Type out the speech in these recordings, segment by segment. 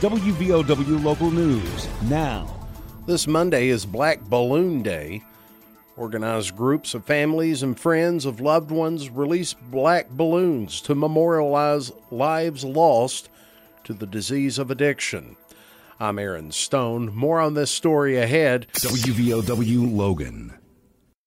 WVOW Local News now. This Monday is Black Balloon Day. Organized groups of families and friends of loved ones release black balloons to memorialize lives lost to the disease of addiction. I'm Aaron Stone. More on this story ahead. WVOW Logan.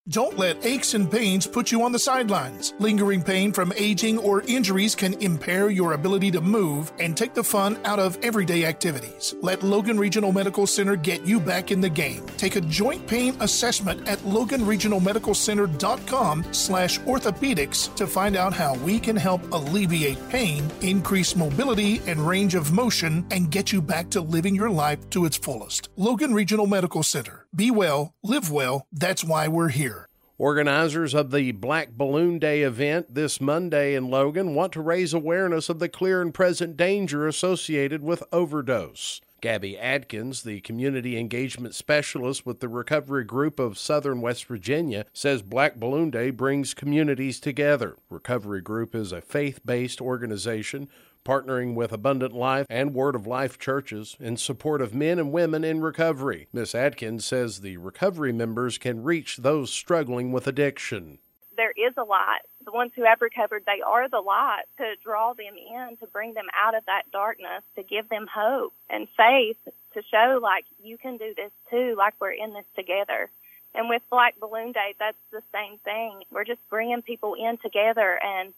Don't let aches and pains put you on the sidelines. Lingering pain from aging or injuries can impair your ability to move and take the fun out of everyday activities. Let Logan Regional Medical Center get you back in the game. Take a joint pain assessment at loganregionalmedicalcenter.com slash orthopedics to find out how we can help alleviate pain, increase mobility and range of motion, and get you back to living your life to its fullest. Logan Regional Medical Center. Be well, live well. That's why we're here. Organizers of the Black Balloon Day event this Monday in Logan want to raise awareness of the clear and present danger associated with overdose. Gabby Adkins, the community engagement specialist with the Recovery Group of Southern West Virginia, says Black Balloon Day brings communities together. Recovery Group is a faith based organization partnering with Abundant Life and Word of Life churches in support of men and women in recovery. Miss Adkins says the recovery members can reach those struggling with addiction. There is a lot. The ones who have recovered, they are the light to draw them in, to bring them out of that darkness, to give them hope and faith, to show like you can do this too, like we're in this together. And with Black Balloon Day, that's the same thing. We're just bringing people in together and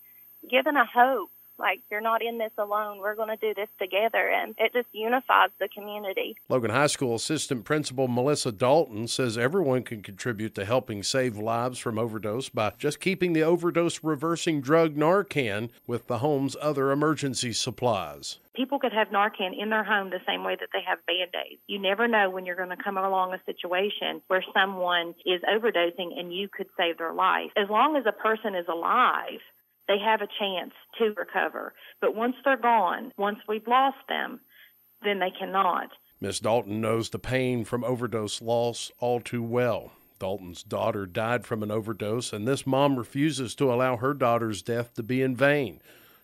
giving a hope like you're not in this alone. We're going to do this together, and it just unifies the community. Logan High School Assistant Principal Melissa Dalton says everyone can contribute to helping save lives from overdose by just keeping the overdose reversing drug Narcan with the home's other emergency supplies. People could have Narcan in their home the same way that they have Band-Aids. You never know when you're going to come along a situation where someone is overdosing and you could save their life. As long as a person is alive, they have a chance to recover. But once they're gone, once we've lost them, then they cannot. Miss Dalton knows the pain from overdose loss all too well. Dalton's daughter died from an overdose, and this mom refuses to allow her daughter's death to be in vain.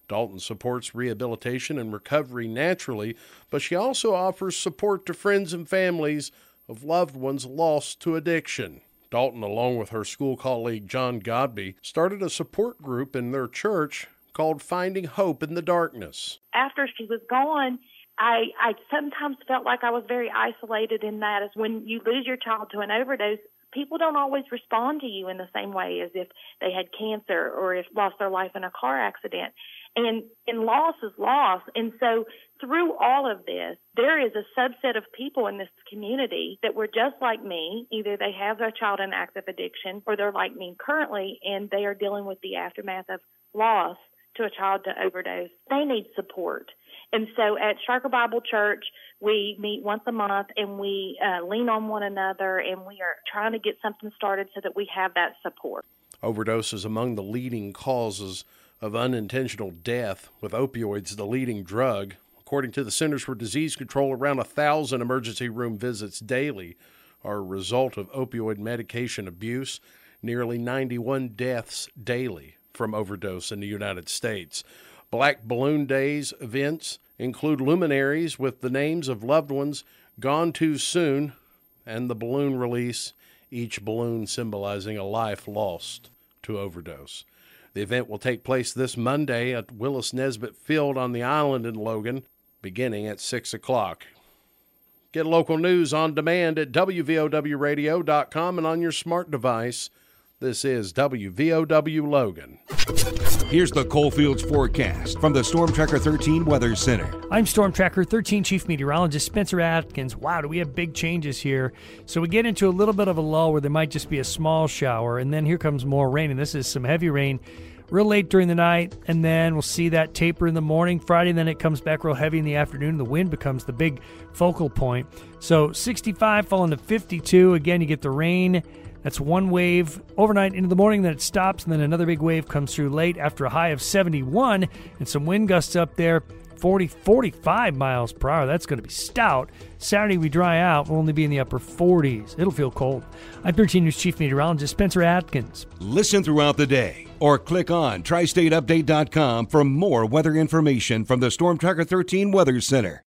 Dalton supports rehabilitation and recovery naturally, but she also offers support to friends and families of loved ones lost to addiction. Dalton, along with her school colleague John Godby, started a support group in their church called Finding Hope in the Darkness. After she was gone, I, I sometimes felt like I was very isolated in that as when you lose your child to an overdose, people don't always respond to you in the same way as if they had cancer or if lost their life in a car accident. And and loss is loss. And so through all of this, there is a subset of people in this community that were just like me. Either they have their child in active addiction or they're like me currently and they are dealing with the aftermath of loss to a child to overdose. They need support. And so at Stryker Bible Church, we meet once a month and we uh, lean on one another and we are trying to get something started so that we have that support. Overdose is among the leading causes of unintentional death, with opioids the leading drug. According to the Centers for Disease Control, around a thousand emergency room visits daily are a result of opioid medication abuse, nearly 91 deaths daily from overdose in the United States. Black Balloon Days events include luminaries with the names of loved ones gone too soon and the balloon release, each balloon symbolizing a life lost to overdose. The event will take place this Monday at Willis Nesbitt Field on the island in Logan, beginning at 6 o'clock. Get local news on demand at WVOWradio.com and on your smart device. This is WVOW Logan. Here's the Coalfields forecast from the Storm Tracker 13 Weather Center. I'm Storm Tracker 13 Chief Meteorologist Spencer Adkins. Wow, do we have big changes here? So we get into a little bit of a lull where there might just be a small shower, and then here comes more rain, and this is some heavy rain real late during the night, and then we'll see that taper in the morning. Friday, then it comes back real heavy in the afternoon. The wind becomes the big focal point. So 65 falling to 52. Again, you get the rain. That's one wave overnight into the morning, then it stops, and then another big wave comes through late after a high of 71 and some wind gusts up there. 40, 45 miles per hour. That's going to be stout. Saturday, we dry out. We'll only be in the upper 40s. It'll feel cold. I'm 13 News Chief Meteorologist Spencer Adkins. Listen throughout the day or click on tristateupdate.com for more weather information from the Storm Tracker 13 Weather Center.